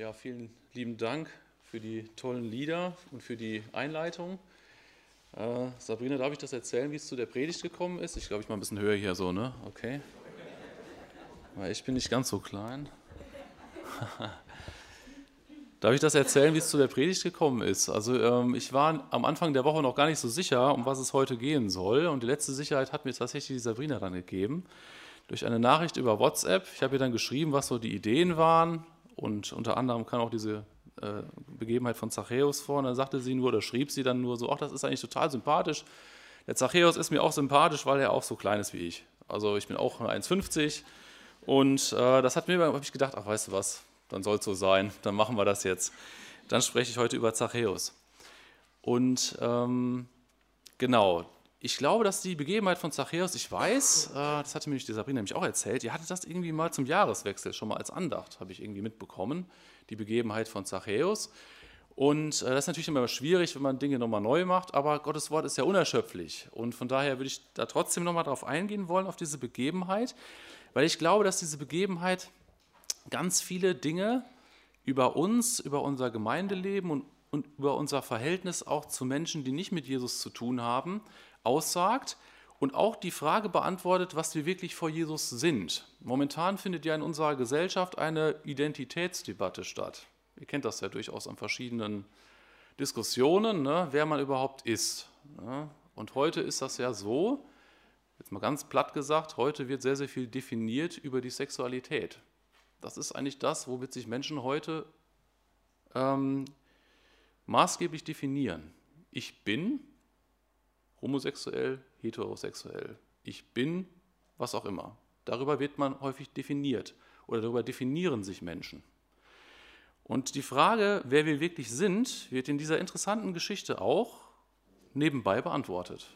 Ja, vielen lieben Dank für die tollen Lieder und für die Einleitung. Äh, Sabrina, darf ich das erzählen, wie es zu der Predigt gekommen ist? Ich glaube, ich mal ein bisschen höher hier so, ne? Okay. Weil ich bin nicht ganz so klein. Darf ich das erzählen, wie es zu der Predigt gekommen ist? Also ähm, ich war am Anfang der Woche noch gar nicht so sicher, um was es heute gehen soll. Und die letzte Sicherheit hat mir tatsächlich die Sabrina dann gegeben. Durch eine Nachricht über WhatsApp. Ich habe ihr dann geschrieben, was so die Ideen waren. Und unter anderem kam auch diese äh, Begebenheit von Zachäus vor. Und dann sagte sie nur, oder schrieb sie dann nur so, ach, das ist eigentlich total sympathisch. Der Zachäus ist mir auch sympathisch, weil er auch so klein ist wie ich. Also ich bin auch 1,50. Und äh, das hat mir, habe ich gedacht, ach, weißt du was, dann soll es so sein, dann machen wir das jetzt. Dann spreche ich heute über Zachäus. Und ähm, genau, ich glaube, dass die Begebenheit von Zachäus, ich weiß, äh, das hatte mir die Sabrina nämlich auch erzählt, die hatte das irgendwie mal zum Jahreswechsel schon mal als Andacht, habe ich irgendwie mitbekommen, die Begebenheit von Zachäus. Und äh, das ist natürlich immer schwierig, wenn man Dinge nochmal neu macht, aber Gottes Wort ist ja unerschöpflich. Und von daher würde ich da trotzdem nochmal drauf eingehen wollen, auf diese Begebenheit, weil ich glaube, dass diese Begebenheit ganz viele Dinge über uns, über unser Gemeindeleben und, und über unser Verhältnis auch zu Menschen, die nicht mit Jesus zu tun haben, aussagt und auch die Frage beantwortet, was wir wirklich vor Jesus sind. Momentan findet ja in unserer Gesellschaft eine Identitätsdebatte statt. Ihr kennt das ja durchaus an verschiedenen Diskussionen, ne, wer man überhaupt ist. Ne? Und heute ist das ja so, jetzt mal ganz platt gesagt, heute wird sehr, sehr viel definiert über die Sexualität. Das ist eigentlich das, womit sich Menschen heute ähm, maßgeblich definieren. Ich bin homosexuell, heterosexuell. Ich bin was auch immer. Darüber wird man häufig definiert oder darüber definieren sich Menschen. Und die Frage, wer wir wirklich sind, wird in dieser interessanten Geschichte auch nebenbei beantwortet.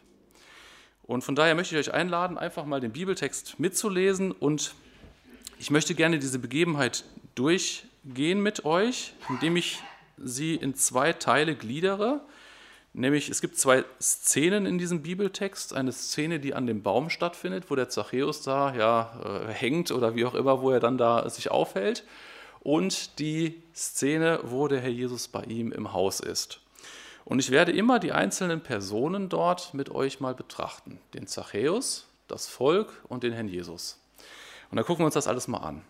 Und von daher möchte ich euch einladen, einfach mal den Bibeltext mitzulesen und ich möchte gerne diese Begebenheit durchgehen mit euch, indem ich sie in zwei Teile gliedere. Nämlich es gibt zwei Szenen in diesem Bibeltext. Eine Szene, die an dem Baum stattfindet, wo der Zachäus da ja, äh, hängt oder wie auch immer, wo er dann da sich aufhält. Und die Szene, wo der Herr Jesus bei ihm im Haus ist. Und ich werde immer die einzelnen Personen dort mit euch mal betrachten. Den Zachäus, das Volk und den Herrn Jesus. Und dann gucken wir uns das alles mal an.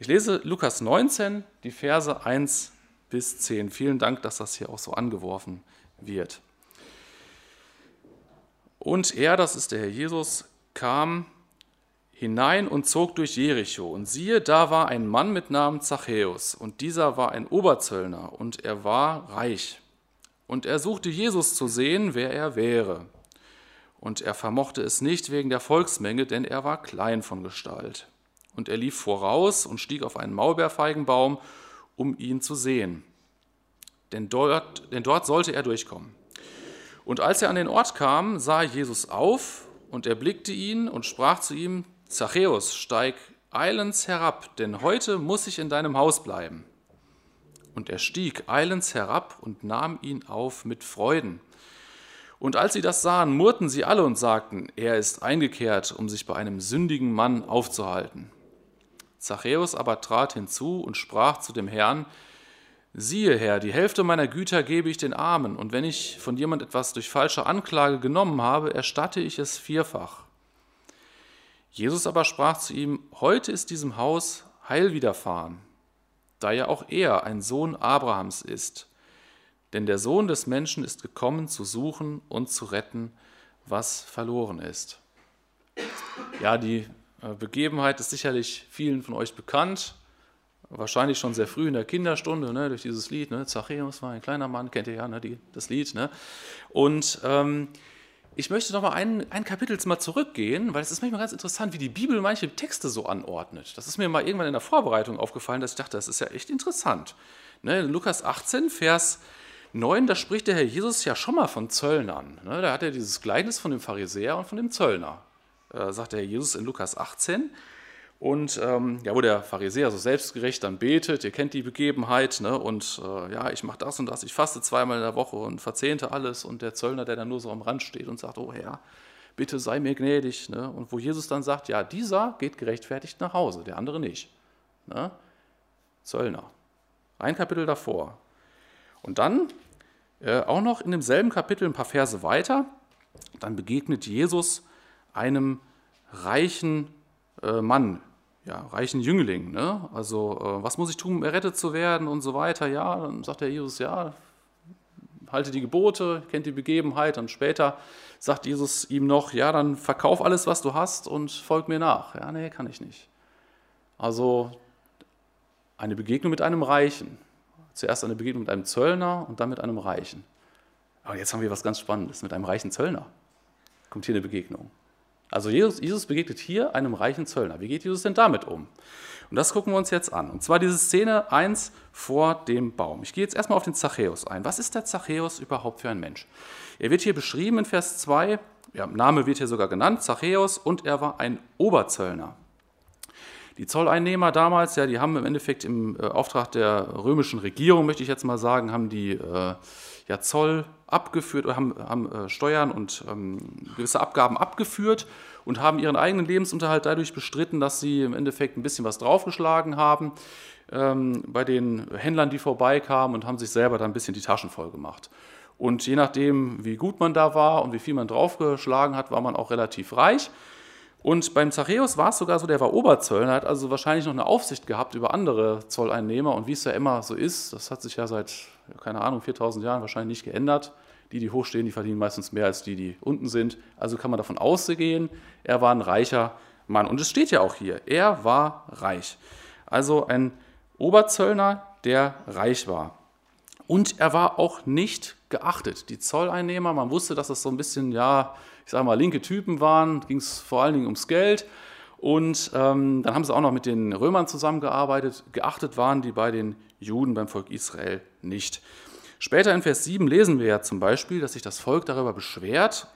Ich lese Lukas 19, die Verse 1 bis 10. Vielen Dank, dass das hier auch so angeworfen wird. Und er, das ist der Herr Jesus, kam hinein und zog durch Jericho. Und siehe, da war ein Mann mit Namen Zachäus. Und dieser war ein Oberzöllner und er war reich. Und er suchte Jesus zu sehen, wer er wäre. Und er vermochte es nicht wegen der Volksmenge, denn er war klein von Gestalt. Und er lief voraus und stieg auf einen Maulbeerfeigenbaum, um ihn zu sehen. Denn dort, denn dort sollte er durchkommen. Und als er an den Ort kam, sah Jesus auf und er blickte ihn und sprach zu ihm, Zachäus, steig eilends herab, denn heute muss ich in deinem Haus bleiben. Und er stieg eilends herab und nahm ihn auf mit Freuden. Und als sie das sahen, murrten sie alle und sagten, er ist eingekehrt, um sich bei einem sündigen Mann aufzuhalten. Zachäus aber trat hinzu und sprach zu dem Herrn, siehe Herr, die Hälfte meiner Güter gebe ich den Armen, und wenn ich von jemand etwas durch falsche Anklage genommen habe, erstatte ich es vierfach. Jesus aber sprach zu ihm, heute ist diesem Haus Heil widerfahren, da ja auch er ein Sohn Abrahams ist. Denn der Sohn des Menschen ist gekommen, zu suchen und zu retten, was verloren ist. Ja, die äh, Begebenheit ist sicherlich vielen von euch bekannt. Wahrscheinlich schon sehr früh in der Kinderstunde, ne, durch dieses Lied. Ne, Zachäus war ein kleiner Mann, kennt ihr ja ne, die, das Lied. Ne? Und ähm, ich möchte noch mal ein, ein Kapitel mal zurückgehen, weil es ist manchmal ganz interessant, wie die Bibel manche Texte so anordnet. Das ist mir mal irgendwann in der Vorbereitung aufgefallen, dass ich dachte, das ist ja echt interessant. Ne, Lukas 18, Vers 9, da spricht der Herr Jesus ja schon mal von Zöllnern. Ne? Da hat er dieses Gleichnis von dem Pharisäer und von dem Zöllner, äh, sagt der Herr Jesus in Lukas 18. Und ähm, ja, wo der Pharisäer so selbstgerecht dann betet, ihr kennt die Begebenheit, ne? und äh, ja, ich mache das und das, ich faste zweimal in der Woche und verzehnte alles. Und der Zöllner, der dann nur so am Rand steht und sagt, oh Herr, bitte sei mir gnädig. Ne? Und wo Jesus dann sagt, ja, dieser geht gerechtfertigt nach Hause, der andere nicht. Ne? Zöllner. Ein Kapitel davor. Und dann äh, auch noch in demselben Kapitel ein paar Verse weiter, dann begegnet Jesus einem reichen äh, Mann, ja, reichen Jüngling. Ne? Also, äh, was muss ich tun, um errettet zu werden und so weiter? Ja, dann sagt der Jesus, ja, halte die Gebote, kennt die Begebenheit. Und später sagt Jesus ihm noch, ja, dann verkauf alles, was du hast und folg mir nach. Ja, nee, kann ich nicht. Also eine Begegnung mit einem Reichen. Zuerst eine Begegnung mit einem Zöllner und dann mit einem Reichen. Aber jetzt haben wir was ganz Spannendes. Mit einem reichen Zöllner kommt hier eine Begegnung. Also Jesus, Jesus begegnet hier einem reichen Zöllner. Wie geht Jesus denn damit um? Und das gucken wir uns jetzt an. Und zwar diese Szene 1 vor dem Baum. Ich gehe jetzt erstmal auf den Zachäus ein. Was ist der Zachäus überhaupt für ein Mensch? Er wird hier beschrieben in Vers 2, ja, Name wird hier sogar genannt, Zachäus, und er war ein Oberzöllner. Die Zolleinnehmer damals, ja, die haben im Endeffekt im äh, Auftrag der römischen Regierung, möchte ich jetzt mal sagen, haben die äh, ja, Zoll abgeführt haben, haben äh, Steuern und ähm, gewisse Abgaben abgeführt und haben ihren eigenen Lebensunterhalt dadurch bestritten, dass sie im Endeffekt ein bisschen was draufgeschlagen haben ähm, bei den Händlern, die vorbeikamen und haben sich selber dann ein bisschen die Taschen voll gemacht. Und je nachdem, wie gut man da war und wie viel man draufgeschlagen hat, war man auch relativ reich. Und beim Zachäus war es sogar so, der war Oberzöllner, hat also wahrscheinlich noch eine Aufsicht gehabt über andere Zolleinnehmer. Und wie es ja immer so ist, das hat sich ja seit, keine Ahnung, 4000 Jahren wahrscheinlich nicht geändert. Die, die hochstehen, die verdienen meistens mehr als die, die unten sind. Also kann man davon ausgehen, er war ein reicher Mann. Und es steht ja auch hier, er war reich. Also ein Oberzöllner, der reich war. Und er war auch nicht geachtet. Die Zolleinnehmer, man wusste, dass das so ein bisschen, ja, ich sage mal, linke Typen waren, ging es vor allen Dingen ums Geld. Und ähm, dann haben sie auch noch mit den Römern zusammengearbeitet. Geachtet waren die bei den Juden beim Volk Israel nicht. Später in Vers 7 lesen wir ja zum Beispiel, dass sich das Volk darüber beschwert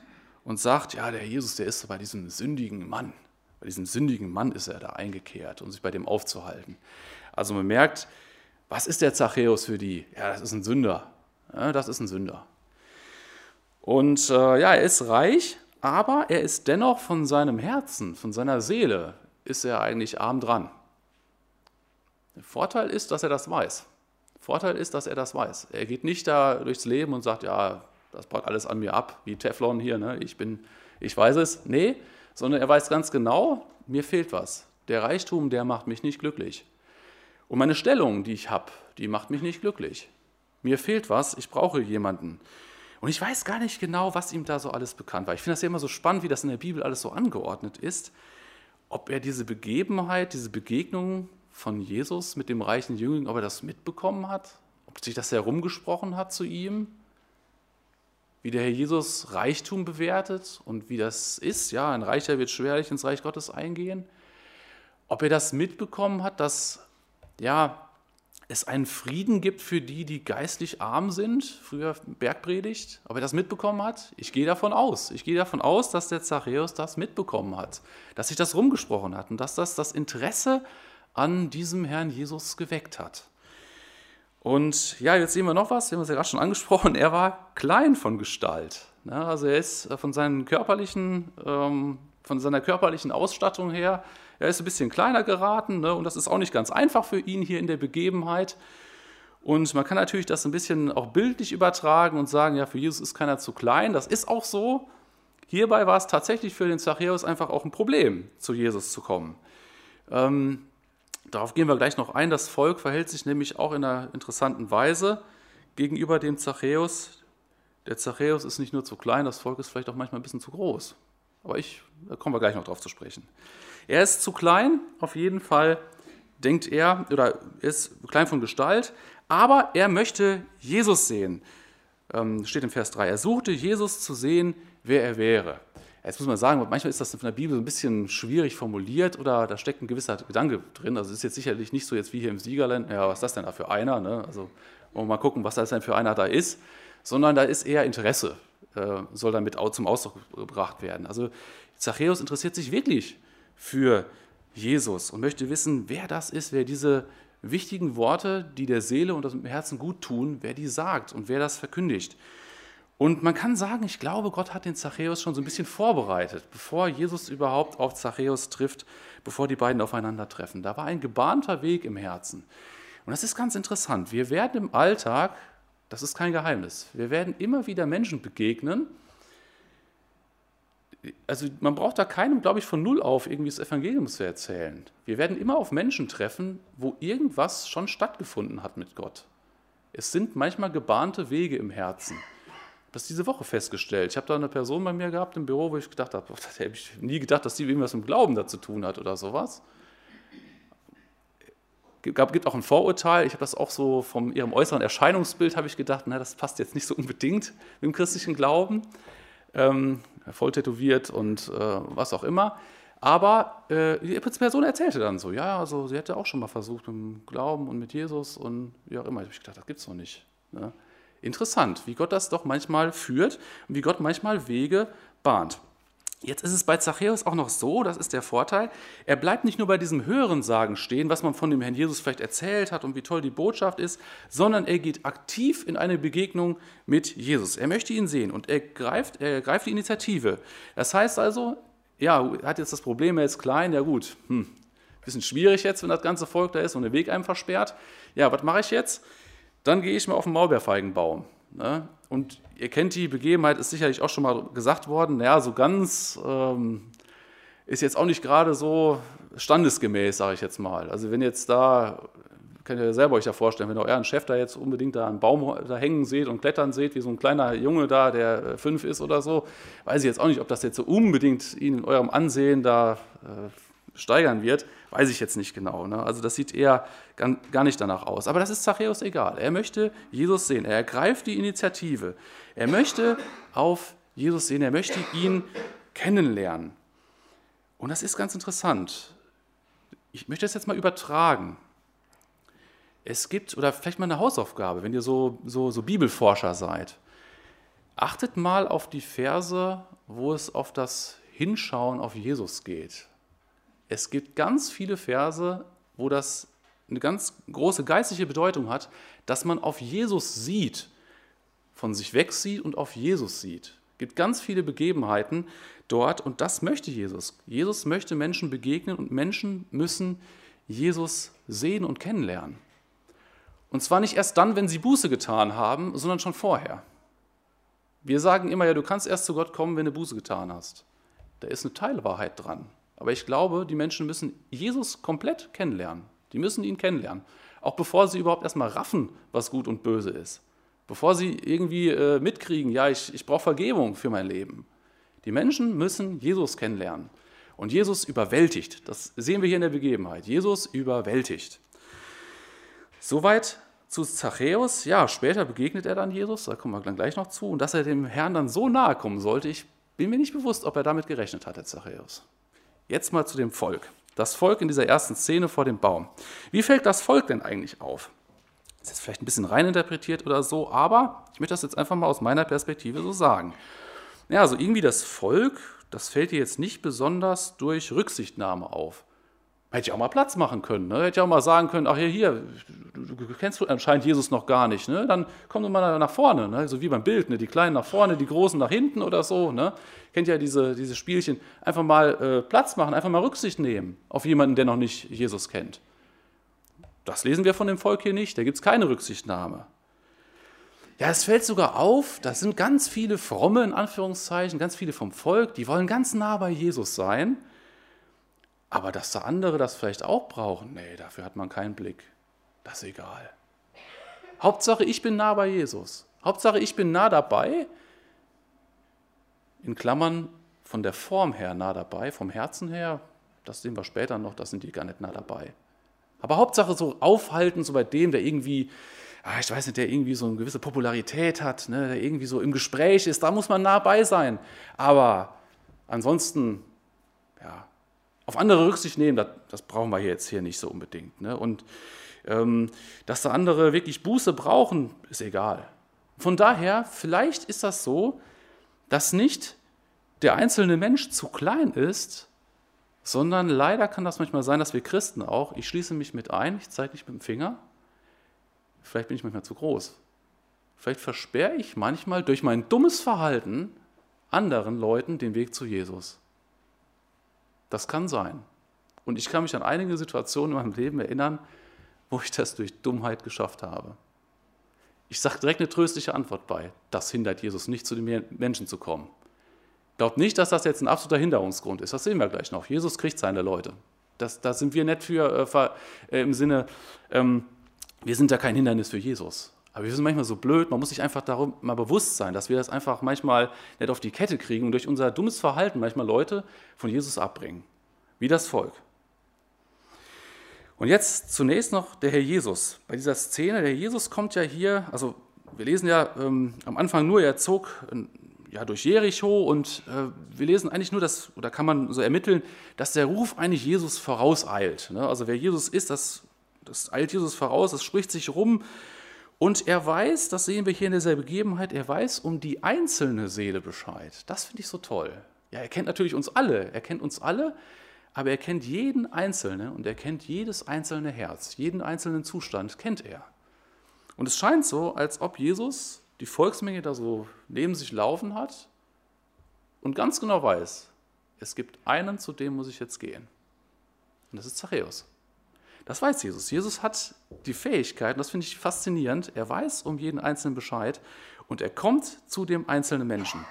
und sagt, ja, der Jesus, der ist bei diesem sündigen Mann. Bei diesem sündigen Mann ist er da eingekehrt, um sich bei dem aufzuhalten. Also man merkt, was ist der Zachäus für die? Ja, das ist ein Sünder. Ja, das ist ein Sünder. Und äh, ja, er ist reich, aber er ist dennoch von seinem Herzen, von seiner Seele, ist er eigentlich arm dran. Vorteil ist, dass er das weiß. Vorteil ist, dass er das weiß. Er geht nicht da durchs Leben und sagt, ja, das baut alles an mir ab, wie Teflon hier, ne? ich, bin, ich weiß es. Nee, sondern er weiß ganz genau, mir fehlt was. Der Reichtum, der macht mich nicht glücklich. Und meine Stellung, die ich habe, die macht mich nicht glücklich. Mir fehlt was, ich brauche jemanden. Und ich weiß gar nicht genau, was ihm da so alles bekannt war. Ich finde das ja immer so spannend, wie das in der Bibel alles so angeordnet ist. Ob er diese Begebenheit, diese Begegnung von Jesus mit dem reichen Jüngling, ob er das mitbekommen hat, ob sich das herumgesprochen hat zu ihm, wie der Herr Jesus Reichtum bewertet und wie das ist. Ja, ein Reicher wird schwerlich ins Reich Gottes eingehen. Ob er das mitbekommen hat, dass ja, es einen Frieden gibt für die, die geistlich arm sind, früher Bergpredigt, ob er das mitbekommen hat? Ich gehe davon aus. Ich gehe davon aus, dass der Zachäus das mitbekommen hat, dass sich das rumgesprochen hat und dass das das Interesse an diesem Herrn Jesus geweckt hat. Und ja, jetzt sehen wir noch was, wir haben es ja gerade schon angesprochen, er war klein von Gestalt. Also er ist von, seinen körperlichen, ähm, von seiner körperlichen Ausstattung her, er ist ein bisschen kleiner geraten ne? und das ist auch nicht ganz einfach für ihn hier in der Begebenheit. Und man kann natürlich das ein bisschen auch bildlich übertragen und sagen, ja, für Jesus ist keiner zu klein. Das ist auch so. Hierbei war es tatsächlich für den Zachäus einfach auch ein Problem, zu Jesus zu kommen. Ähm, Darauf gehen wir gleich noch ein. Das Volk verhält sich nämlich auch in einer interessanten Weise gegenüber dem Zachäus. Der Zachäus ist nicht nur zu klein, das Volk ist vielleicht auch manchmal ein bisschen zu groß. Aber ich, da kommen wir gleich noch drauf zu sprechen. Er ist zu klein, auf jeden Fall denkt er, oder er ist klein von Gestalt, aber er möchte Jesus sehen. Ähm, steht im Vers 3. Er suchte Jesus zu sehen, wer er wäre. Jetzt muss man sagen, manchmal ist das in der Bibel so ein bisschen schwierig formuliert oder da steckt ein gewisser Gedanke drin. Also es ist jetzt sicherlich nicht so jetzt wie hier im Siegerland, ja, was ist das denn da für einer? Ne? Also mal gucken, was das denn für einer da ist, sondern da ist eher Interesse, äh, soll damit zum Ausdruck gebracht werden. Also Zachäus interessiert sich wirklich für Jesus und möchte wissen, wer das ist, wer diese wichtigen Worte, die der Seele und dem Herzen gut tun, wer die sagt und wer das verkündigt. Und man kann sagen, ich glaube, Gott hat den Zachäus schon so ein bisschen vorbereitet, bevor Jesus überhaupt auf Zachäus trifft, bevor die beiden aufeinandertreffen. Da war ein gebahnter Weg im Herzen. Und das ist ganz interessant. Wir werden im Alltag, das ist kein Geheimnis, wir werden immer wieder Menschen begegnen. Also man braucht da keinem, glaube ich, von null auf irgendwie das Evangelium zu erzählen. Wir werden immer auf Menschen treffen, wo irgendwas schon stattgefunden hat mit Gott. Es sind manchmal gebahnte Wege im Herzen. Das diese Woche festgestellt. Ich habe da eine Person bei mir gehabt im Büro, wo ich gedacht habe, das hätte ich nie gedacht, dass die irgendwas mit Glauben da zu tun hat oder sowas gab, gibt auch ein Vorurteil. Ich habe das auch so von ihrem äußeren Erscheinungsbild habe ich gedacht, na, das passt jetzt nicht so unbedingt mit dem christlichen Glauben. Ähm, voll tätowiert und äh, was auch immer. Aber äh, die Person erzählte dann so, ja, also sie hätte auch schon mal versucht mit dem Glauben und mit Jesus und wie auch immer. Ich habe gedacht, das gibt es doch nicht. Ne? Interessant, wie Gott das doch manchmal führt und wie Gott manchmal Wege bahnt. Jetzt ist es bei Zachäus auch noch so, das ist der Vorteil, er bleibt nicht nur bei diesem Hörensagen stehen, was man von dem Herrn Jesus vielleicht erzählt hat und wie toll die Botschaft ist, sondern er geht aktiv in eine Begegnung mit Jesus. Er möchte ihn sehen und er greift, er greift die Initiative. Das heißt also, ja, hat jetzt das Problem, er ist klein, ja gut, hm, bisschen schwierig jetzt, wenn das ganze Volk da ist und der Weg einem versperrt. Ja, was mache ich jetzt? Dann gehe ich mal auf den Maulbeerfeigenbaum. Ne? Und ihr kennt die Begebenheit, ist sicherlich auch schon mal gesagt worden. Naja, so ganz ähm, ist jetzt auch nicht gerade so standesgemäß, sage ich jetzt mal. Also wenn jetzt da, könnt ihr selber euch ja vorstellen, wenn euren Chef da jetzt unbedingt da einen Baum da hängen seht und klettern seht, wie so ein kleiner Junge da, der äh, fünf ist oder so, weiß ich jetzt auch nicht, ob das jetzt so unbedingt ihn in eurem Ansehen da äh, steigern wird, weiß ich jetzt nicht genau. Ne? Also das sieht eher gar nicht danach aus. Aber das ist Zachäus egal. Er möchte Jesus sehen. Er ergreift die Initiative. Er möchte auf Jesus sehen. Er möchte ihn kennenlernen. Und das ist ganz interessant. Ich möchte das jetzt mal übertragen. Es gibt, oder vielleicht mal eine Hausaufgabe, wenn ihr so, so, so Bibelforscher seid. Achtet mal auf die Verse, wo es auf das Hinschauen auf Jesus geht. Es gibt ganz viele Verse, wo das eine ganz große geistliche Bedeutung hat, dass man auf Jesus sieht, von sich wegsieht und auf Jesus sieht. Es gibt ganz viele Begebenheiten dort und das möchte Jesus. Jesus möchte Menschen begegnen und Menschen müssen Jesus sehen und kennenlernen. Und zwar nicht erst dann, wenn sie Buße getan haben, sondern schon vorher. Wir sagen immer, ja, du kannst erst zu Gott kommen, wenn du Buße getan hast. Da ist eine Teilwahrheit dran. Aber ich glaube, die Menschen müssen Jesus komplett kennenlernen. Die müssen ihn kennenlernen. Auch bevor sie überhaupt erstmal raffen, was gut und böse ist. Bevor sie irgendwie äh, mitkriegen, ja, ich, ich brauche Vergebung für mein Leben. Die Menschen müssen Jesus kennenlernen. Und Jesus überwältigt. Das sehen wir hier in der Begebenheit. Jesus überwältigt. Soweit zu Zachäus. Ja, später begegnet er dann Jesus, da kommen wir dann gleich noch zu. Und dass er dem Herrn dann so nahe kommen sollte, ich bin mir nicht bewusst, ob er damit gerechnet hat, der Zachäus. Jetzt mal zu dem Volk. Das Volk in dieser ersten Szene vor dem Baum. Wie fällt das Volk denn eigentlich auf? Das ist jetzt vielleicht ein bisschen reininterpretiert oder so, aber ich möchte das jetzt einfach mal aus meiner Perspektive so sagen. Ja, also irgendwie das Volk, das fällt dir jetzt nicht besonders durch Rücksichtnahme auf. Hätte ich auch mal Platz machen können. Ne? Hätte ich auch mal sagen können, ach hier, hier, du, du kennst anscheinend Jesus noch gar nicht. Ne? Dann komm doch mal nach vorne, ne? so wie beim Bild. Ne? Die Kleinen nach vorne, die Großen nach hinten oder so. Ne? Kennt ja diese, diese Spielchen. Einfach mal äh, Platz machen, einfach mal Rücksicht nehmen auf jemanden, der noch nicht Jesus kennt. Das lesen wir von dem Volk hier nicht. Da gibt es keine Rücksichtnahme. Ja, es fällt sogar auf, da sind ganz viele fromme, in Anführungszeichen, ganz viele vom Volk, die wollen ganz nah bei Jesus sein. Aber dass da andere das vielleicht auch brauchen, nee, dafür hat man keinen Blick. Das ist egal. Hauptsache, ich bin nah bei Jesus. Hauptsache, ich bin nah dabei. In Klammern von der Form her nah dabei, vom Herzen her, das sehen wir später noch, das sind die gar nicht nah dabei. Aber Hauptsache so aufhalten, so bei dem, der irgendwie, ah, ich weiß nicht, der irgendwie so eine gewisse Popularität hat, ne, der irgendwie so im Gespräch ist, da muss man nah bei sein. Aber ansonsten, ja, auf andere Rücksicht nehmen, das, das, brauchen wir jetzt hier nicht so unbedingt. Ne? Und ähm, dass da andere wirklich Buße brauchen, ist egal. Von daher, vielleicht ist das so, dass nicht der einzelne Mensch zu klein ist, sondern leider kann das manchmal sein, dass wir Christen auch, ich schließe mich mit ein, ich zeige nicht mit dem Finger, vielleicht bin ich manchmal zu groß. Vielleicht versperre ich manchmal durch mein dummes Verhalten anderen Leuten den Weg zu Jesus. Das kann sein. Und ich kann mich an einige Situationen in meinem Leben erinnern, wo ich das durch Dummheit geschafft habe. Ich sage direkt eine tröstliche Antwort bei. Das hindert Jesus nicht, zu den Menschen zu kommen. Glaubt nicht, dass das jetzt ein absoluter Hinderungsgrund ist. Das sehen wir gleich noch. Jesus kriegt seine Leute. Das, da sind wir nicht für äh, äh, im Sinne, ähm, wir sind ja kein Hindernis für Jesus. Aber wir sind manchmal so blöd, man muss sich einfach darum mal bewusst sein, dass wir das einfach manchmal nicht auf die Kette kriegen und durch unser dummes Verhalten manchmal Leute von Jesus abbringen. Wie das Volk. Und jetzt zunächst noch der Herr Jesus. Bei dieser Szene, der Jesus kommt ja hier, also wir lesen ja ähm, am Anfang nur, er zog äh, ja, durch Jericho und äh, wir lesen eigentlich nur das, oder kann man so ermitteln, dass der Ruf eigentlich Jesus vorauseilt. Ne? Also wer Jesus ist, das, das eilt Jesus voraus, das spricht sich rum. Und er weiß, das sehen wir hier in dieser Begebenheit, er weiß um die einzelne Seele Bescheid. Das finde ich so toll. Ja, er kennt natürlich uns alle, er kennt uns alle, aber er kennt jeden Einzelnen und er kennt jedes einzelne Herz, jeden einzelnen Zustand kennt er. Und es scheint so, als ob Jesus die Volksmenge da so neben sich laufen hat und ganz genau weiß, es gibt einen, zu dem muss ich jetzt gehen. Und das ist Zachäus. Das weiß Jesus. Jesus hat die Fähigkeit, und das finde ich faszinierend, er weiß um jeden Einzelnen Bescheid und er kommt zu dem einzelnen Menschen.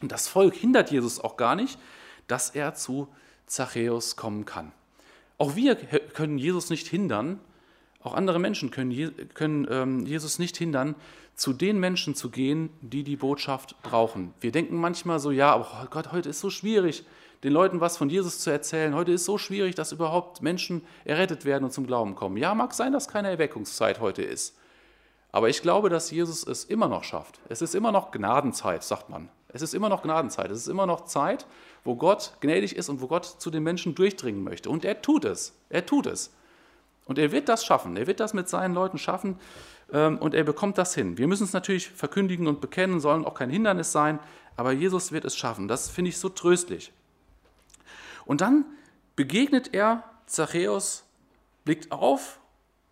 Und das Volk hindert Jesus auch gar nicht, dass er zu Zachäus kommen kann. Auch wir können Jesus nicht hindern, auch andere Menschen können, können ähm, Jesus nicht hindern, zu den Menschen zu gehen, die die Botschaft brauchen. Wir denken manchmal so, ja, aber oh Gott, heute ist so schwierig, den Leuten was von Jesus zu erzählen. Heute ist so schwierig, dass überhaupt Menschen errettet werden und zum Glauben kommen. Ja, mag sein, dass keine Erweckungszeit heute ist. Aber ich glaube, dass Jesus es immer noch schafft. Es ist immer noch Gnadenzeit, sagt man. Es ist immer noch Gnadenzeit. Es ist immer noch Zeit, wo Gott gnädig ist und wo Gott zu den Menschen durchdringen möchte. Und er tut es. Er tut es. Und er wird das schaffen. Er wird das mit seinen Leuten schaffen ähm, und er bekommt das hin. Wir müssen es natürlich verkündigen und bekennen, sollen auch kein Hindernis sein, aber Jesus wird es schaffen. Das finde ich so tröstlich. Und dann begegnet er Zachäus, blickt auf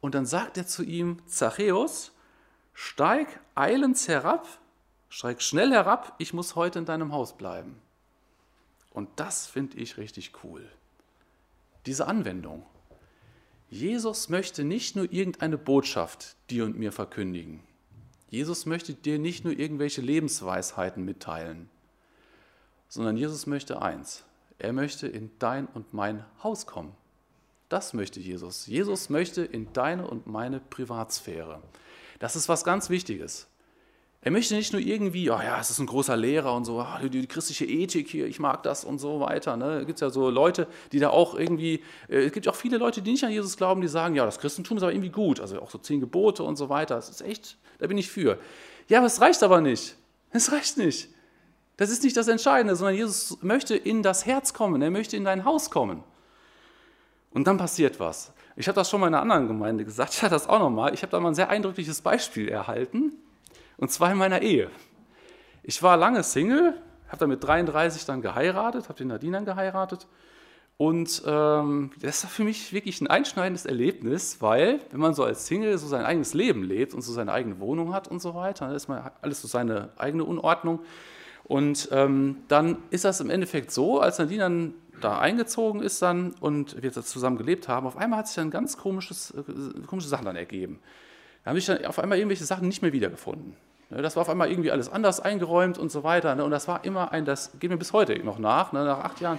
und dann sagt er zu ihm, Zachäus, steig eilends herab, steig schnell herab, ich muss heute in deinem Haus bleiben. Und das finde ich richtig cool. Diese Anwendung. Jesus möchte nicht nur irgendeine Botschaft dir und mir verkündigen. Jesus möchte dir nicht nur irgendwelche Lebensweisheiten mitteilen, sondern Jesus möchte eins. Er möchte in dein und mein Haus kommen. Das möchte Jesus. Jesus möchte in deine und meine Privatsphäre. Das ist was ganz Wichtiges. Er möchte nicht nur irgendwie, oh ja, es ist ein großer Lehrer und so, oh, die, christliche Ethik hier, ich mag das und so weiter. Ne? Es gibt ja so Leute, die da auch irgendwie, äh, es gibt auch viele Leute, die nicht an Jesus glauben, die sagen, ja, das Christentum ist aber irgendwie gut, also auch so zehn Gebote und so weiter. Das ist echt, da bin ich für. Ja, aber es reicht aber nicht. Es reicht nicht. Das ist nicht das Entscheidende, sondern Jesus möchte in das Herz kommen, er möchte in dein Haus kommen. Und dann passiert was. Ich habe das schon mal in einer anderen Gemeinde gesagt, ich hatte das auch nochmal. Ich habe da mal ein sehr eindrückliches Beispiel erhalten. Und zwar in meiner Ehe. Ich war lange Single, habe dann mit 33 dann geheiratet, habe den Nadine dann geheiratet. Und ähm, das war für mich wirklich ein einschneidendes Erlebnis, weil wenn man so als Single so sein eigenes Leben lebt und so seine eigene Wohnung hat und so weiter, dann ist man alles so seine eigene Unordnung. Und ähm, dann ist das im Endeffekt so, als Nadine dann da eingezogen ist dann und wir zusammen gelebt haben, auf einmal hat sich dann ganz komisches, äh, komische Sachen dann ergeben. Da habe ich dann auf einmal irgendwelche Sachen nicht mehr wiedergefunden. Ne, das war auf einmal irgendwie alles anders eingeräumt und so weiter. Ne, und das war immer ein, das geht mir bis heute noch nach, ne, nach acht Jahren.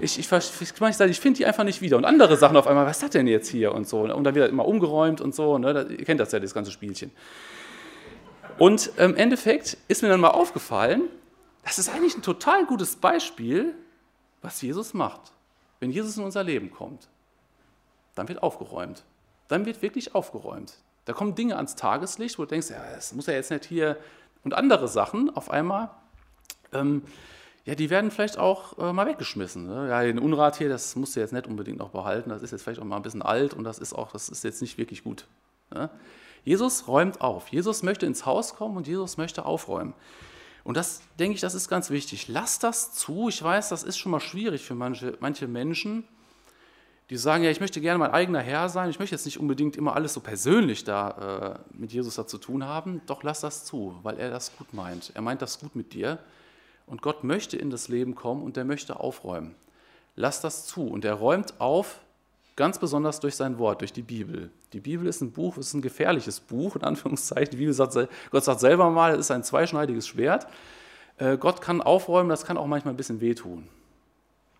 Ich, ich, ich, ich finde die einfach nicht wieder. Und andere Sachen auf einmal, was ist das denn jetzt hier und so. Und dann wieder immer umgeräumt und so. Ihr kennt das ja, das ganze Spielchen. Und im Endeffekt ist mir dann mal aufgefallen, das ist eigentlich ein total gutes Beispiel, was Jesus macht. Wenn Jesus in unser Leben kommt, dann wird aufgeräumt. Dann wird wirklich aufgeräumt. Da kommen Dinge ans Tageslicht, wo du denkst, ja, das muss ja jetzt nicht hier. Und andere Sachen auf einmal, ähm, ja, die werden vielleicht auch äh, mal weggeschmissen. Ne? Ja, den Unrat hier, das musst du jetzt nicht unbedingt noch behalten. Das ist jetzt vielleicht auch mal ein bisschen alt und das ist auch, das ist jetzt nicht wirklich gut. Ne? Jesus räumt auf. Jesus möchte ins Haus kommen und Jesus möchte aufräumen. Und das, denke ich, das ist ganz wichtig. Lass das zu. Ich weiß, das ist schon mal schwierig für manche, manche Menschen die sagen, ja, ich möchte gerne mein eigener Herr sein, ich möchte jetzt nicht unbedingt immer alles so persönlich da äh, mit Jesus da zu tun haben, doch lass das zu, weil er das gut meint. Er meint das gut mit dir und Gott möchte in das Leben kommen und er möchte aufräumen. Lass das zu und er räumt auf Ganz besonders durch sein Wort, durch die Bibel. Die Bibel ist ein Buch, ist ein gefährliches Buch, in Anführungszeichen. Die Bibel sagt, Gott sagt selber mal, es ist ein zweischneidiges Schwert. Äh, Gott kann aufräumen, das kann auch manchmal ein bisschen wehtun.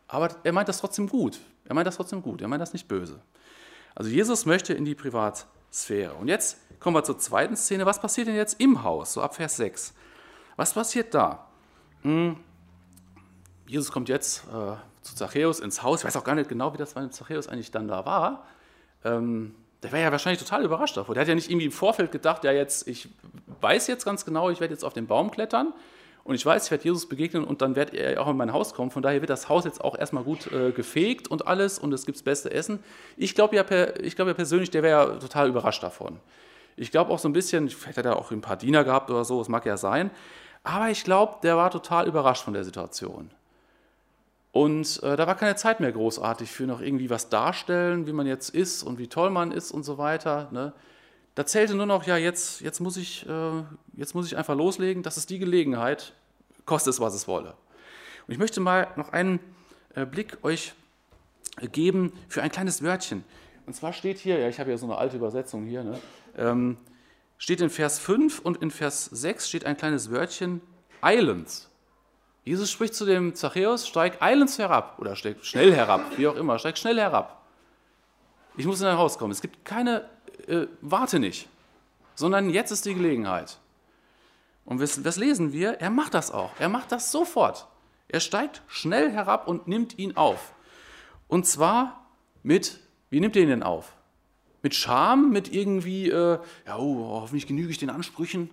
Aber er meint das trotzdem gut. Er meint das trotzdem gut. Er meint das nicht böse. Also Jesus möchte in die Privatsphäre. Und jetzt kommen wir zur zweiten Szene. Was passiert denn jetzt im Haus? So ab Vers 6. Was passiert da? Hm. Jesus kommt jetzt äh, zu Zachäus ins Haus. Ich weiß auch gar nicht genau, wie das bei Zachäus eigentlich dann da war. Ähm, der wäre ja wahrscheinlich total überrascht davor. Der hat ja nicht irgendwie im Vorfeld gedacht, ja jetzt, ich weiß jetzt ganz genau, ich werde jetzt auf den Baum klettern und ich weiß, ich werde Jesus begegnen und dann wird er auch in mein Haus kommen. Von daher wird das Haus jetzt auch erstmal gut äh, gefegt und alles und es gibt das beste Essen. Ich glaube ja, glaub ja persönlich, der wäre ja total überrascht davon. Ich glaube auch so ein bisschen, vielleicht hat er auch ein paar Diener gehabt oder so, das mag ja sein. Aber ich glaube, der war total überrascht von der Situation. Und äh, da war keine Zeit mehr großartig für noch irgendwie was darstellen, wie man jetzt ist und wie toll man ist und so weiter. Ne? Da zählte nur noch, ja, jetzt, jetzt, muss ich, äh, jetzt muss ich einfach loslegen, das ist die Gelegenheit, koste es, was es wolle. Und ich möchte mal noch einen äh, Blick euch geben für ein kleines Wörtchen. Und zwar steht hier, ja, ich habe ja so eine alte Übersetzung hier, ne? ähm, steht in Vers 5 und in Vers 6 steht ein kleines Wörtchen, eilends. Jesus spricht zu dem Zachäus, steig eilends herab oder steig schnell herab, wie auch immer, steig schnell herab. Ich muss in dein Haus kommen. Es gibt keine, äh, warte nicht, sondern jetzt ist die Gelegenheit. Und was, was lesen wir? Er macht das auch. Er macht das sofort. Er steigt schnell herab und nimmt ihn auf. Und zwar mit, wie nimmt er ihn denn auf? Mit Scham, mit irgendwie, äh, ja, oh, hoffentlich genüge ich den Ansprüchen.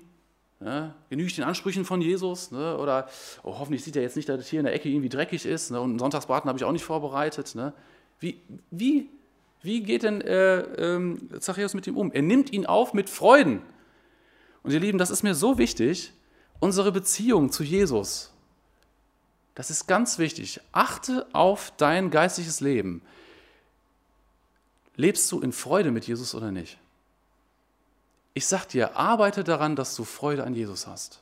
Ne? Genüge ich den Ansprüchen von Jesus? Ne? Oder oh, hoffentlich sieht er jetzt nicht, dass hier in der Ecke irgendwie dreckig ist. Ne? Und einen Sonntagsbraten habe ich auch nicht vorbereitet. Ne? Wie, wie, wie geht denn äh, ähm, Zachäus mit ihm um? Er nimmt ihn auf mit Freuden. Und ihr Lieben, das ist mir so wichtig, unsere Beziehung zu Jesus. Das ist ganz wichtig. Achte auf dein geistliches Leben. Lebst du in Freude mit Jesus oder nicht? Ich sag dir, arbeite daran, dass du Freude an Jesus hast.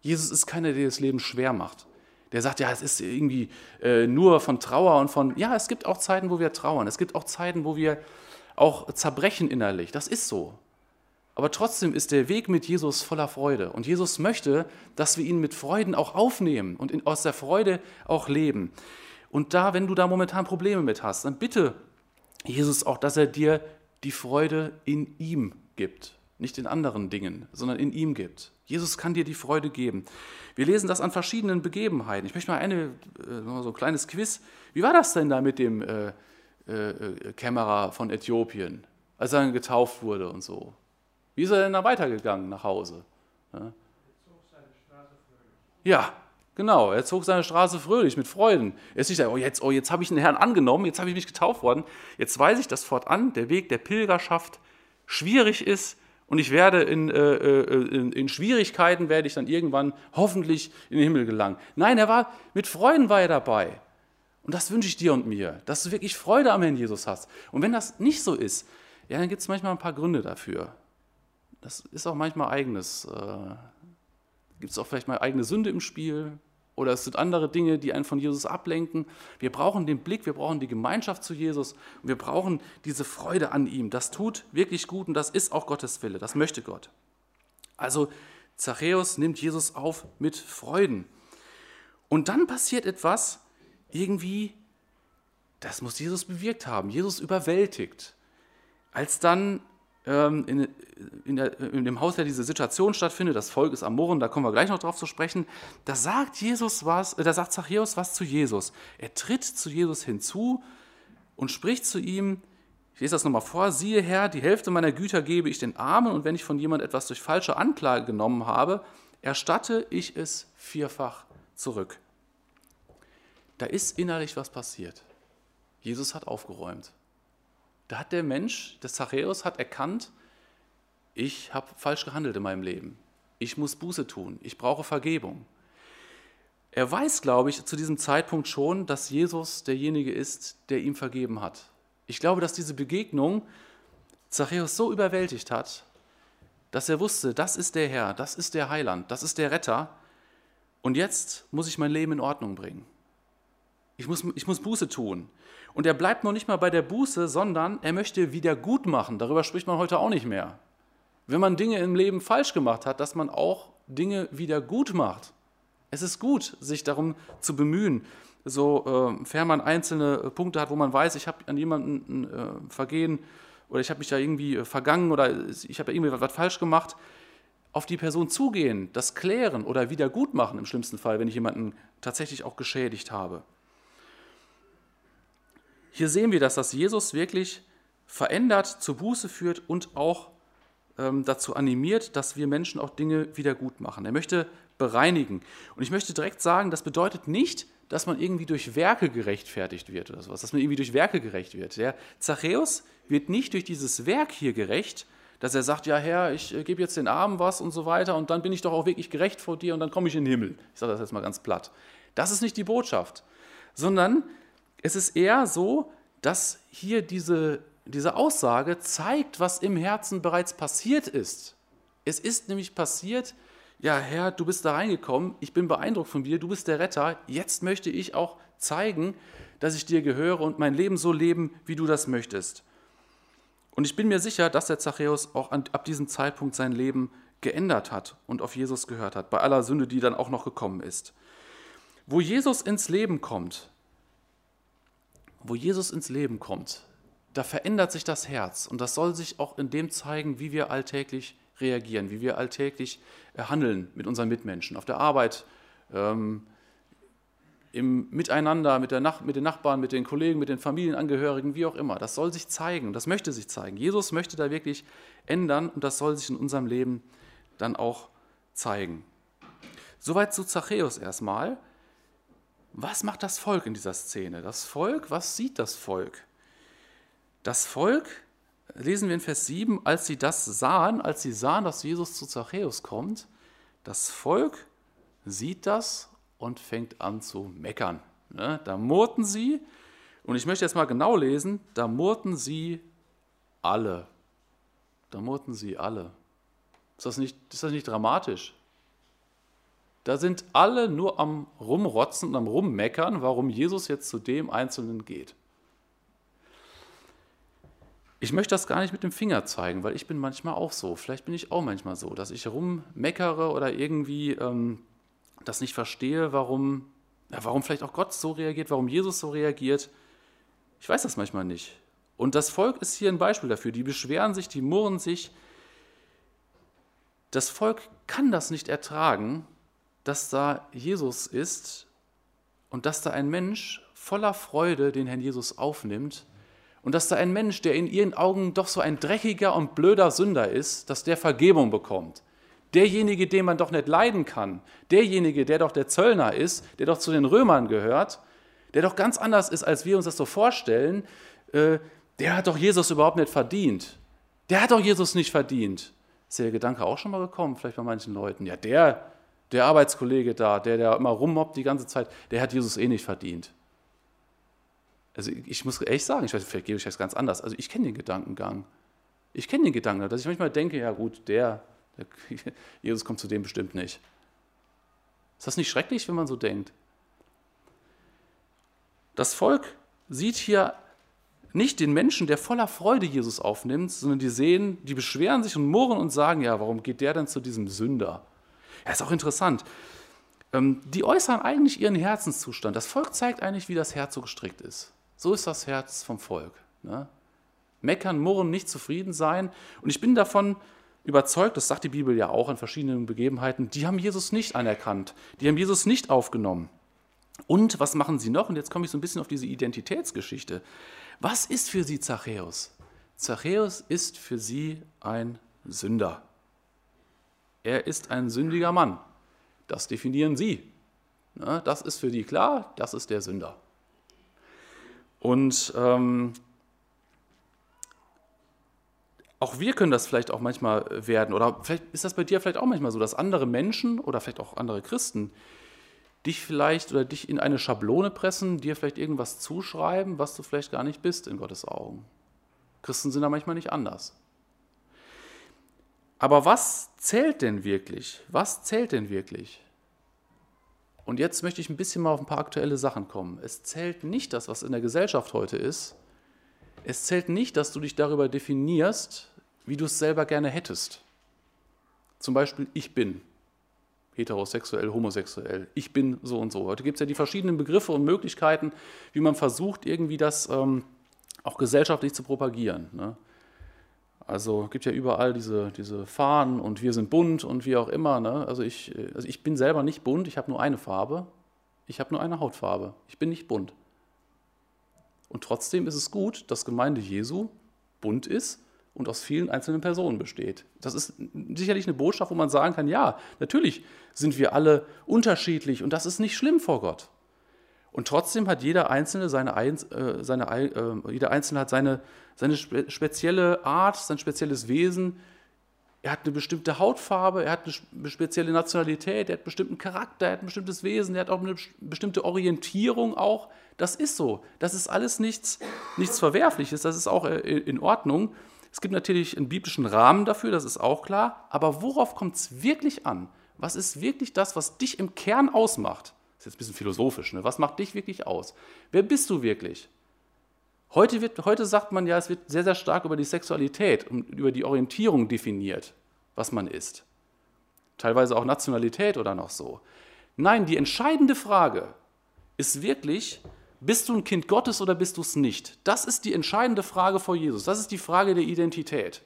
Jesus ist keiner, der das Leben schwer macht. Der sagt, ja, es ist irgendwie äh, nur von Trauer und von, ja, es gibt auch Zeiten, wo wir trauern. Es gibt auch Zeiten, wo wir auch zerbrechen innerlich. Das ist so. Aber trotzdem ist der Weg mit Jesus voller Freude. Und Jesus möchte, dass wir ihn mit Freuden auch aufnehmen und in, aus der Freude auch leben. Und da, wenn du da momentan Probleme mit hast, dann bitte Jesus auch, dass er dir die Freude in ihm gibt. Nicht in anderen Dingen, sondern in ihm gibt. Jesus kann dir die Freude geben. Wir lesen das an verschiedenen Begebenheiten. Ich möchte mal eine, äh, so ein kleines Quiz. Wie war das denn da mit dem äh, äh, Kämmerer von Äthiopien, als er dann getauft wurde und so? Wie ist er denn da weitergegangen nach Hause? Ja, ja genau. Er zog seine Straße fröhlich mit Freuden. Er ist nicht, oh jetzt, oh, jetzt habe ich einen Herrn angenommen, jetzt habe ich mich getauft worden. Jetzt weiß ich, dass fortan der Weg der Pilgerschaft schwierig ist und ich werde in, äh, äh, in, in, Schwierigkeiten, werde ich dann irgendwann hoffentlich in den Himmel gelangen. Nein, er war, mit Freuden war er dabei. Und das wünsche ich dir und mir, dass du wirklich Freude am Herrn Jesus hast. Und wenn das nicht so ist, ja, dann gibt es manchmal ein paar Gründe dafür. Das ist auch manchmal eigenes. Äh, gibt es auch vielleicht mal eigene Sünde im Spiel, oder es sind andere Dinge, die einen von Jesus ablenken. Wir brauchen den Blick, wir brauchen die Gemeinschaft zu Jesus und wir brauchen diese Freude an ihm. Das tut wirklich gut und das ist auch Gottes Wille, das möchte Gott. Also Zachäus nimmt Jesus auf mit Freuden. Und dann passiert etwas, irgendwie, das muss Jesus bewirkt haben. Jesus überwältigt. Als dann in, in, der, in, dem Haus ja diese Situation stattfindet, das Volk ist am Murren, da kommen wir gleich noch drauf zu sprechen, da sagt Jesus was, äh, da sagt Zachäus was zu Jesus. Er tritt zu Jesus hinzu und spricht zu ihm, ich lese das nochmal vor, siehe Herr, die Hälfte meiner Güter gebe ich den Armen und wenn ich von jemand etwas durch falsche Anklage genommen habe, erstatte ich es vierfach zurück. Da ist innerlich was passiert. Jesus hat aufgeräumt. Da hat der Mensch, der Zachäus, hat erkannt, ich habe falsch gehandelt in meinem Leben. Ich muss Buße tun. Ich brauche Vergebung. Er weiß, glaube ich, zu diesem Zeitpunkt schon, dass Jesus derjenige ist, der ihm vergeben hat. Ich glaube, dass diese Begegnung Zachäus so überwältigt hat, dass er wusste, das ist der Herr, das ist der Heiland, das ist der Retter. Und jetzt muss ich mein Leben in Ordnung bringen. Ich muss, ich muss Buße tun. Und er bleibt noch nicht mal bei der Buße, sondern er möchte wieder gut machen. Darüber spricht man heute auch nicht mehr. Wenn man Dinge im Leben falsch gemacht hat, dass man auch Dinge wieder gut macht. Es ist gut, sich darum zu bemühen, sofern äh, man einzelne Punkte hat, wo man weiß, ich habe an jemanden äh, vergehen oder ich habe mich da irgendwie äh, vergangen oder ich habe irgendwie was falsch gemacht, auf die Person zugehen, das klären oder wieder gut machen im schlimmsten Fall, wenn ich jemanden tatsächlich auch geschädigt habe. Hier sehen wir, dass das Jesus wirklich verändert, zur Buße führt und auch ähm, dazu animiert, dass wir Menschen auch Dinge wieder gut machen. Er möchte bereinigen. Und ich möchte direkt sagen, das bedeutet nicht, dass man irgendwie durch Werke gerechtfertigt wird oder sowas, dass man irgendwie durch Werke gerecht wird. Der Zachäus wird nicht durch dieses Werk hier gerecht, dass er sagt, ja Herr, ich äh, gebe jetzt den Armen was und so weiter und dann bin ich doch auch wirklich gerecht vor dir und dann komme ich in den Himmel. Ich sage das jetzt mal ganz platt. Das ist nicht die Botschaft, sondern es ist eher so, dass hier diese, diese Aussage zeigt, was im Herzen bereits passiert ist. Es ist nämlich passiert, ja Herr, du bist da reingekommen, ich bin beeindruckt von dir, du bist der Retter, jetzt möchte ich auch zeigen, dass ich dir gehöre und mein Leben so leben, wie du das möchtest. Und ich bin mir sicher, dass der Zachäus auch ab diesem Zeitpunkt sein Leben geändert hat und auf Jesus gehört hat, bei aller Sünde, die dann auch noch gekommen ist. Wo Jesus ins Leben kommt, wo Jesus ins Leben kommt, da verändert sich das Herz und das soll sich auch in dem zeigen, wie wir alltäglich reagieren, wie wir alltäglich äh, handeln mit unseren Mitmenschen, auf der Arbeit, ähm, im Miteinander, mit, Nach mit den Nachbarn, mit den Kollegen, mit den Familienangehörigen, wie auch immer. Das soll sich zeigen, das möchte sich zeigen. Jesus möchte da wirklich ändern und das soll sich in unserem Leben dann auch zeigen. Soweit zu Zachäus erstmal. Was macht das Volk in dieser Szene? Das Volk, was sieht das Volk? Das Volk, lesen wir in Vers 7, als sie das sahen, als sie sahen, dass Jesus zu Zachäus kommt, das Volk sieht das und fängt an zu meckern. Ne? Da murrten sie, und ich möchte jetzt mal genau lesen, da murrten sie alle. Da murrten sie alle. Ist das nicht, ist das nicht dramatisch? Da sind alle nur am Rumrotzen und am Rummeckern, warum Jesus jetzt zu dem Einzelnen geht. Ich möchte das gar nicht mit dem Finger zeigen, weil ich bin manchmal auch so. Vielleicht bin ich auch manchmal so, dass ich rummeckere oder irgendwie ähm, das nicht verstehe, warum, ja, warum vielleicht auch Gott so reagiert, warum Jesus so reagiert. Ich weiß das manchmal nicht. Und das Volk ist hier ein Beispiel dafür. Die beschweren sich, die murren sich. Das Volk kann das nicht ertragen, dass da Jesus ist und dass da ein Mensch voller Freude den Herrn Jesus aufnimmt und dass da ein Mensch, der in ihren Augen doch so ein dreckiger und blöder Sünder ist, dass der Vergebung bekommt. Derjenige, den man doch nicht leiden kann, derjenige, der doch der Zöllner ist, der doch zu den Römern gehört, der doch ganz anders ist, als wir uns das so vorstellen, äh, der hat doch Jesus überhaupt nicht verdient. Der hat doch Jesus nicht verdient. Ist der Gedanke auch schon mal gekommen, vielleicht bei manchen Leuten? Ja, der, der Arbeitskollege da, der, der immer rummobbt die ganze Zeit, der hat Jesus eh nicht verdient. Also ich muss ehrlich sagen, ich weiß, vielleicht gebe ich das ganz anders. Also ich kenne den Gedankengang. Ich kenne den Gedankengang, dass ich manchmal denke, ja gut, der, Jesus kommt zu dem bestimmt nicht. Ist das nicht schrecklich, wenn man so denkt? Das Volk sieht hier nicht den Menschen, der voller Freude Jesus aufnimmt, sondern die sehen, die beschweren sich und murren und sagen, ja, warum geht der denn zu diesem Sünder? Ja, ist auch interessant. Ähm, die äußern eigentlich ihren Herzenszustand. Das Volk zeigt eigentlich, wie das Herz so gestrickt ist. So ist das Herz vom Volk. Ne? Meckern, murren, nicht zufrieden sein. Und ich bin davon überzeugt, das sagt die Bibel ja auch in verschiedenen Begebenheiten, die haben Jesus nicht anerkannt, die haben Jesus nicht aufgenommen. Und was machen sie noch? Und jetzt komme ich so ein bisschen auf diese Identitätsgeschichte. Was ist für sie Zachäus? Zachäus ist für sie ein Sünder. Er ist ein sündiger Mann. Das definieren sie. Das ist für die klar, das ist der Sünder. Und ähm, auch wir können das vielleicht auch manchmal werden. Oder vielleicht ist das bei dir vielleicht auch manchmal so, dass andere Menschen oder vielleicht auch andere Christen dich vielleicht oder dich in eine Schablone pressen, dir vielleicht irgendwas zuschreiben, was du vielleicht gar nicht bist in Gottes Augen. Christen sind da manchmal nicht anders. Aber was zählt denn wirklich? Was zählt denn wirklich? Und jetzt möchte ich ein bisschen mal auf ein paar aktuelle Sachen kommen. Es zählt nicht das, was in der Gesellschaft heute ist. Es zählt nicht, dass du dich darüber definierst, wie du es selber gerne hättest. Zum Beispiel, ich bin heterosexuell, homosexuell, ich bin so und so. Heute gibt es ja die verschiedenen Begriffe und Möglichkeiten, wie man versucht, irgendwie das ähm, auch gesellschaftlich zu propagieren. Ne? Also gibt ja überall diese, diese Fahnen und wir sind bunt und wie auch immer. Ne? Also, ich, also ich bin selber nicht bunt, ich habe nur eine Farbe. Ich habe nur eine Hautfarbe. Ich bin nicht bunt. Und trotzdem ist es gut, dass Gemeinde Jesu bunt ist und aus vielen einzelnen Personen besteht. Das ist sicherlich eine Botschaft, wo man sagen kann, ja, natürlich sind wir alle unterschiedlich und das ist nicht schlimm vor Gott. Und trotzdem hat jeder Einzelne seine, äh, seine, äh, jeder Einzelne hat seine, seine spezielle Art, sein spezielles Wesen. Er hat eine bestimmte Hautfarbe, er hat eine spezielle Nationalität, er hat einen bestimmten Charakter, er hat ein bestimmtes Wesen, er hat auch eine bestimmte Orientierung auch. Das ist so. Das ist alles nichts, nichts Verwerfliches, das ist auch äh, in Ordnung. Es gibt natürlich einen biblischen Rahmen dafür, das ist auch klar. Aber worauf kommt es wirklich an? Was ist wirklich das, was dich im Kern ausmacht? Das ist jetzt ein bisschen philosophisch. Ne? Was macht dich wirklich aus? Wer bist du wirklich? Heute, wird, heute sagt man ja, es wird sehr, sehr stark über die Sexualität und über die Orientierung definiert, was man ist. Teilweise auch Nationalität oder noch so. Nein, die entscheidende Frage ist wirklich, bist du ein Kind Gottes oder bist du es nicht? Das ist die entscheidende Frage vor Jesus. Das ist die Frage der Identität.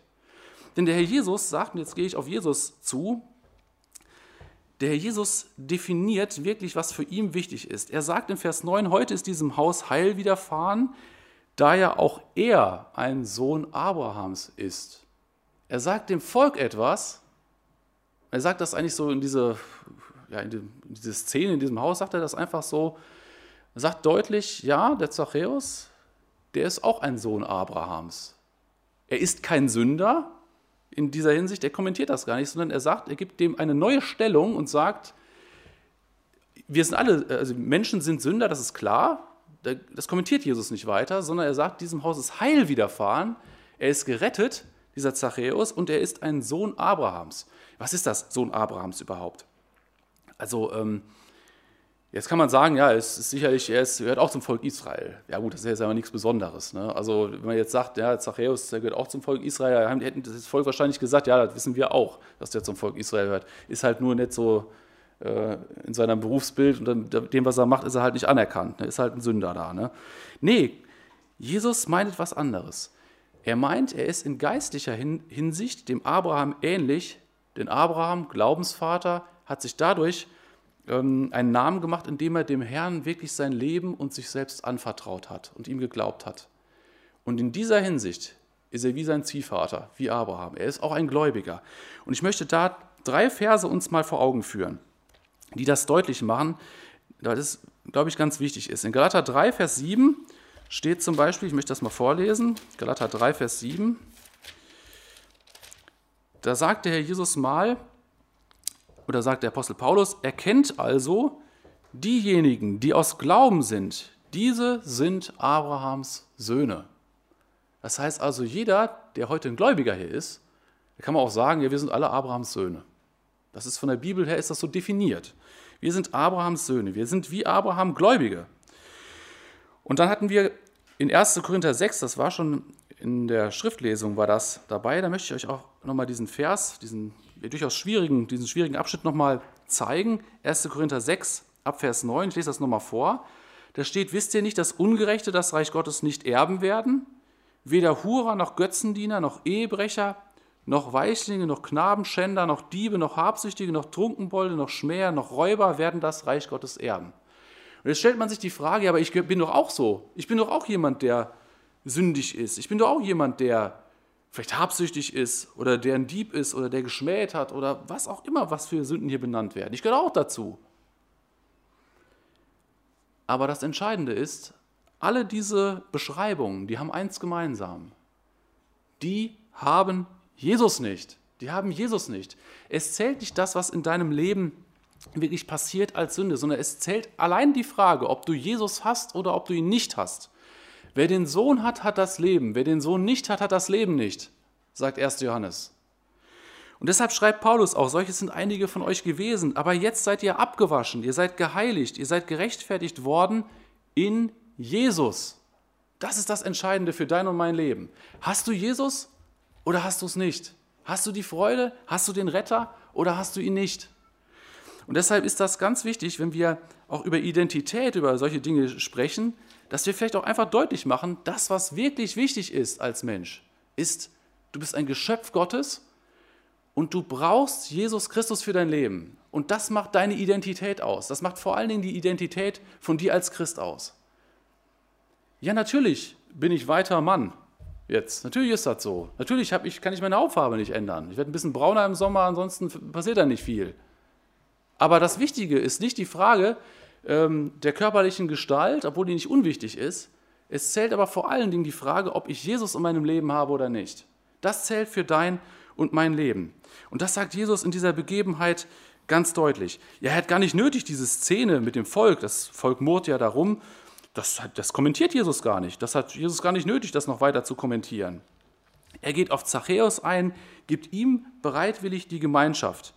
Denn der Herr Jesus sagt, und jetzt gehe ich auf Jesus zu, der Herr Jesus definiert wirklich, was für ihn wichtig ist. Er sagt in Vers 9, heute ist diesem Haus Heil widerfahren, da ja auch er ein Sohn Abrahams ist. Er sagt dem Volk etwas, er sagt das eigentlich so in diese, ja, in diese Szene, in diesem Haus, sagt er das einfach so, er sagt deutlich, ja, der Zachäus, der ist auch ein Sohn Abrahams. Er ist kein Sünder in dieser Hinsicht, er kommentiert das gar nicht, sondern er sagt, er gibt dem eine neue Stellung und sagt, wir sind alle, also Menschen sind Sünder, das ist klar, das kommentiert Jesus nicht weiter, sondern er sagt, diesem Haus ist Heil widerfahren, er ist gerettet, dieser Zachäus, und er ist ein Sohn Abrahams. Was ist das, Sohn Abrahams überhaupt? Also, ähm, Jetzt kann man sagen, ja, es ist sicherlich, er ist, gehört auch zum Volk Israel. Ja gut, das ist jetzt aber nichts Besonderes. Ne? Also wenn man jetzt sagt, ja, Zachäus, der gehört auch zum Volk Israel, dann hätten das Volk wahrscheinlich gesagt, ja, das wissen wir auch, dass der zum Volk Israel gehört. Ist halt nur nicht so äh, in seinem Berufsbild und dem, was er macht, ist er halt nicht anerkannt. Ne? Ist halt ein Sünder da. Ne? Nee, Jesus meint etwas anderes. Er meint, er ist in geistlicher Hinsicht dem Abraham ähnlich, denn Abraham, Glaubensvater, hat sich dadurch einen Namen gemacht, indem er dem Herrn wirklich sein Leben und sich selbst anvertraut hat und ihm geglaubt hat. Und in dieser Hinsicht ist er wie sein Ziehvater, wie Abraham. Er ist auch ein Gläubiger. Und ich möchte da drei Verse uns mal vor Augen führen, die das deutlich machen, weil das, glaube ich, ganz wichtig ist. In Galater 3, Vers 7 steht zum Beispiel, ich möchte das mal vorlesen, Galater 3, Vers 7, da sagt der Herr Jesus mal, oder sagt der Apostel Paulus, erkennt also diejenigen, die aus Glauben sind, diese sind Abrahams Söhne. Das heißt also, jeder, der heute ein Gläubiger hier ist, da kann man auch sagen, ja, wir sind alle Abrahams Söhne. Das ist von der Bibel her ist das so definiert. Wir sind Abrahams Söhne, wir sind wie Abraham Gläubige. Und dann hatten wir in 1. Korinther 6, das war schon in der Schriftlesung war das dabei, da möchte ich euch auch nochmal diesen Vers, diesen durchaus schwierigen, diesen schwierigen Abschnitt nochmal zeigen. 1. Korinther 6, Abvers 9, ich lese das nochmal vor. Da steht, wisst ihr nicht, dass Ungerechte das Reich Gottes nicht erben werden? Weder Hurer noch Götzendiener noch Ehebrecher noch Weichlinge noch Knabenschänder noch Diebe noch Habsüchtige noch Trunkenbolde noch Schmäher noch Räuber werden das Reich Gottes erben. Und jetzt stellt man sich die Frage, aber ich bin doch auch so. Ich bin doch auch jemand, der sündig ist. Ich bin doch auch jemand, der vielleicht habsüchtig ist oder der ein Dieb ist oder der geschmäht hat oder was auch immer, was für Sünden hier benannt werden. Ich gehöre auch dazu. Aber das Entscheidende ist, alle diese Beschreibungen, die haben eins gemeinsam. Die haben Jesus nicht. Die haben Jesus nicht. Es zählt nicht das, was in deinem Leben wirklich passiert als Sünde, sondern es zählt allein die Frage, ob du Jesus hast oder ob du ihn nicht hast. Wer den Sohn hat, hat das Leben. Wer den Sohn nicht hat, hat das Leben nicht, sagt 1. Johannes. Und deshalb schreibt Paulus auch, solche sind einige von euch gewesen, aber jetzt seid ihr abgewaschen, ihr seid geheiligt, ihr seid gerechtfertigt worden in Jesus. Das ist das Entscheidende für dein und mein Leben. Hast du Jesus oder hast du es nicht? Hast du die Freude? Hast du den Retter oder hast du ihn nicht? Und deshalb ist das ganz wichtig, wenn wir auch über Identität, über solche Dinge sprechen, dass wir vielleicht auch einfach deutlich machen, das, was wirklich wichtig ist als Mensch, ist, du bist ein Geschöpf Gottes und du brauchst Jesus Christus für dein Leben. Und das macht deine Identität aus. Das macht vor allen Dingen die Identität von dir als Christ aus. Ja, natürlich bin ich weiter Mann jetzt. Natürlich ist das so. Natürlich ich, kann ich meine Hautfarbe nicht ändern. Ich werde ein bisschen brauner im Sommer, ansonsten passiert da nicht viel. Aber das Wichtige ist nicht die Frage ähm, der körperlichen Gestalt, obwohl die nicht unwichtig ist. Es zählt aber vor allen Dingen die Frage, ob ich Jesus in meinem Leben habe oder nicht. Das zählt für dein und mein Leben. Und das sagt Jesus in dieser Begebenheit ganz deutlich. Ja, er hat gar nicht nötig, diese Szene mit dem Volk. Das Volk murrt ja darum. Das, das kommentiert Jesus gar nicht. Das hat Jesus gar nicht nötig, das noch weiter zu kommentieren. Er geht auf Zachäus ein, gibt ihm bereitwillig die Gemeinschaft.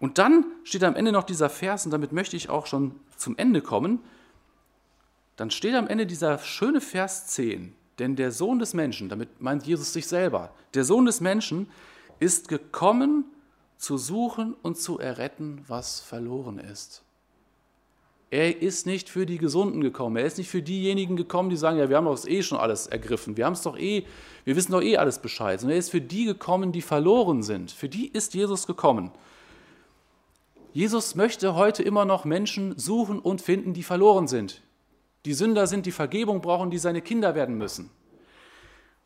Und dann steht am Ende noch dieser Vers, und damit möchte ich auch schon zum Ende kommen. Dann steht am Ende dieser schöne Vers 10, denn der Sohn des Menschen, damit meint Jesus sich selber, der Sohn des Menschen ist gekommen, zu suchen und zu erretten, was verloren ist. Er ist nicht für die Gesunden gekommen. Er ist nicht für diejenigen gekommen, die sagen, ja, wir haben doch eh schon alles ergriffen. Wir haben es doch eh, wir wissen doch eh alles Bescheid. Sondern er ist für die gekommen, die verloren sind. Für die ist Jesus gekommen. Jesus möchte heute immer noch Menschen suchen und finden, die verloren sind. Die Sünder sind, die Vergebung brauchen, die seine Kinder werden müssen. Und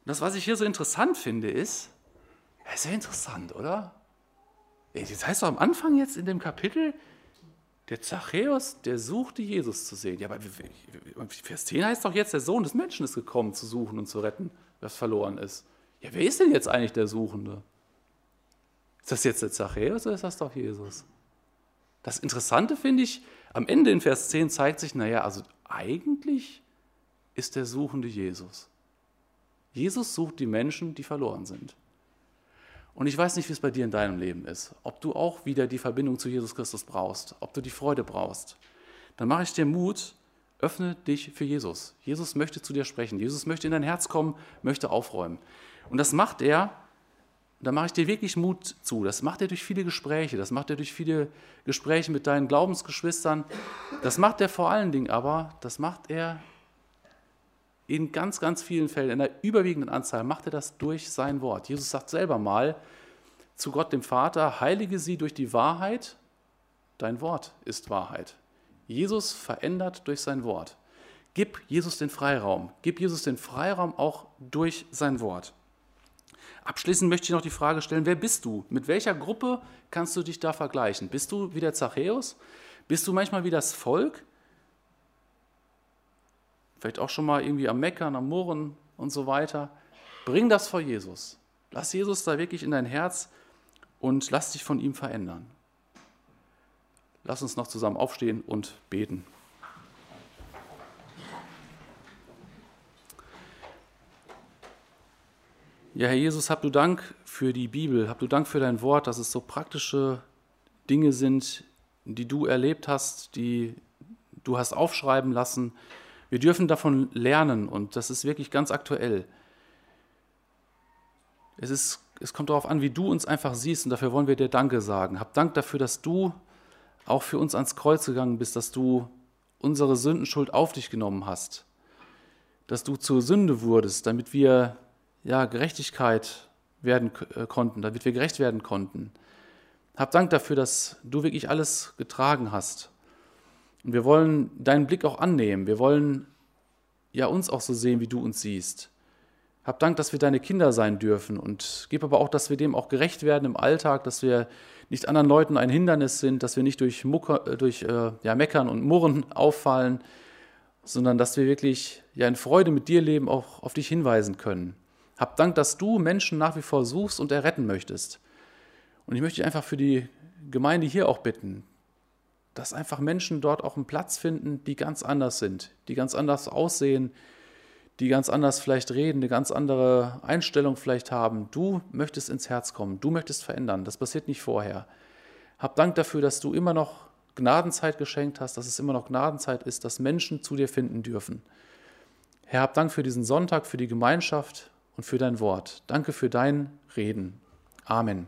das, was ich hier so interessant finde, ist, ja, sehr interessant, oder? Das heißt doch am Anfang jetzt in dem Kapitel, der Zachäus, der suchte Jesus zu sehen. Ja, aber Vers 10 heißt doch jetzt, der Sohn des Menschen ist gekommen, zu suchen und zu retten, was verloren ist. Ja, wer ist denn jetzt eigentlich der Suchende? Ist das jetzt der Zachäus oder ist das doch Jesus? Das Interessante finde ich, am Ende in Vers 10 zeigt sich, naja, also eigentlich ist der Suchende Jesus. Jesus sucht die Menschen, die verloren sind. Und ich weiß nicht, wie es bei dir in deinem Leben ist, ob du auch wieder die Verbindung zu Jesus Christus brauchst, ob du die Freude brauchst. Dann mache ich dir Mut, öffne dich für Jesus. Jesus möchte zu dir sprechen. Jesus möchte in dein Herz kommen, möchte aufräumen. Und das macht er, da mache ich dir wirklich Mut zu. Das macht er durch viele Gespräche, das macht er durch viele Gespräche mit deinen Glaubensgeschwistern. Das macht er vor allen Dingen aber, das macht er in ganz, ganz vielen Fällen, in der überwiegenden Anzahl, macht er das durch sein Wort. Jesus sagt selber mal zu Gott dem Vater, heilige sie durch die Wahrheit, dein Wort ist Wahrheit. Jesus verändert durch sein Wort. Gib Jesus den Freiraum. Gib Jesus den Freiraum auch durch sein Wort. Abschließend möchte ich noch die Frage stellen, wer bist du? Mit welcher Gruppe kannst du dich da vergleichen? Bist du wie der Zachäus? Bist du manchmal wie das Volk? vielleicht auch schon mal irgendwie am Meckern, am Murren und so weiter. Bring das vor Jesus. Lass Jesus da wirklich in dein Herz und lass dich von ihm verändern. Lass uns noch zusammen aufstehen und beten. Ja, Herr Jesus, hab du Dank für die Bibel, hab du Dank für dein Wort, dass es so praktische Dinge sind, die du erlebt hast, die du hast aufschreiben lassen, wir dürfen davon lernen und das ist wirklich ganz aktuell. Es, ist, es kommt darauf an, wie du uns einfach siehst und dafür wollen wir dir Danke sagen. Hab Dank dafür, dass du auch für uns ans Kreuz gegangen bist, dass du unsere Sündenschuld auf dich genommen hast, dass du zur Sünde wurdest, damit wir ja, Gerechtigkeit werden äh, konnten, damit wir gerecht werden konnten. Hab Dank dafür, dass du wirklich alles getragen hast und wir wollen deinen Blick auch annehmen. Wir wollen ja uns auch so sehen, wie du uns siehst. Hab Dank, dass wir deine Kinder sein dürfen und gib aber auch, dass wir dem auch gerecht werden im Alltag, dass wir nicht anderen Leuten ein Hindernis sind, dass wir nicht durch, Mucker, äh, durch äh, ja, Meckern und Murren auffallen, sondern dass wir wirklich ja, in Freude mit dir leben, auch auf dich hinweisen können. Hab Dank, dass du Menschen nach wie vor suchst und erretten möchtest. Und ich möchte dich einfach für die Gemeinde hier auch bitten, dass einfach Menschen dort auch einen Platz finden, die ganz anders sind, die ganz anders aussehen, die ganz anders vielleicht reden, eine ganz andere Einstellung vielleicht haben. Du möchtest ins Herz kommen, du möchtest verändern. Das passiert nicht vorher. Hab Dank dafür, dass du immer noch Gnadenzeit geschenkt hast, dass es immer noch Gnadenzeit ist, dass Menschen zu dir finden dürfen. Herr, hab Dank für diesen Sonntag, für die Gemeinschaft und für dein Wort. Danke für dein Reden. Amen.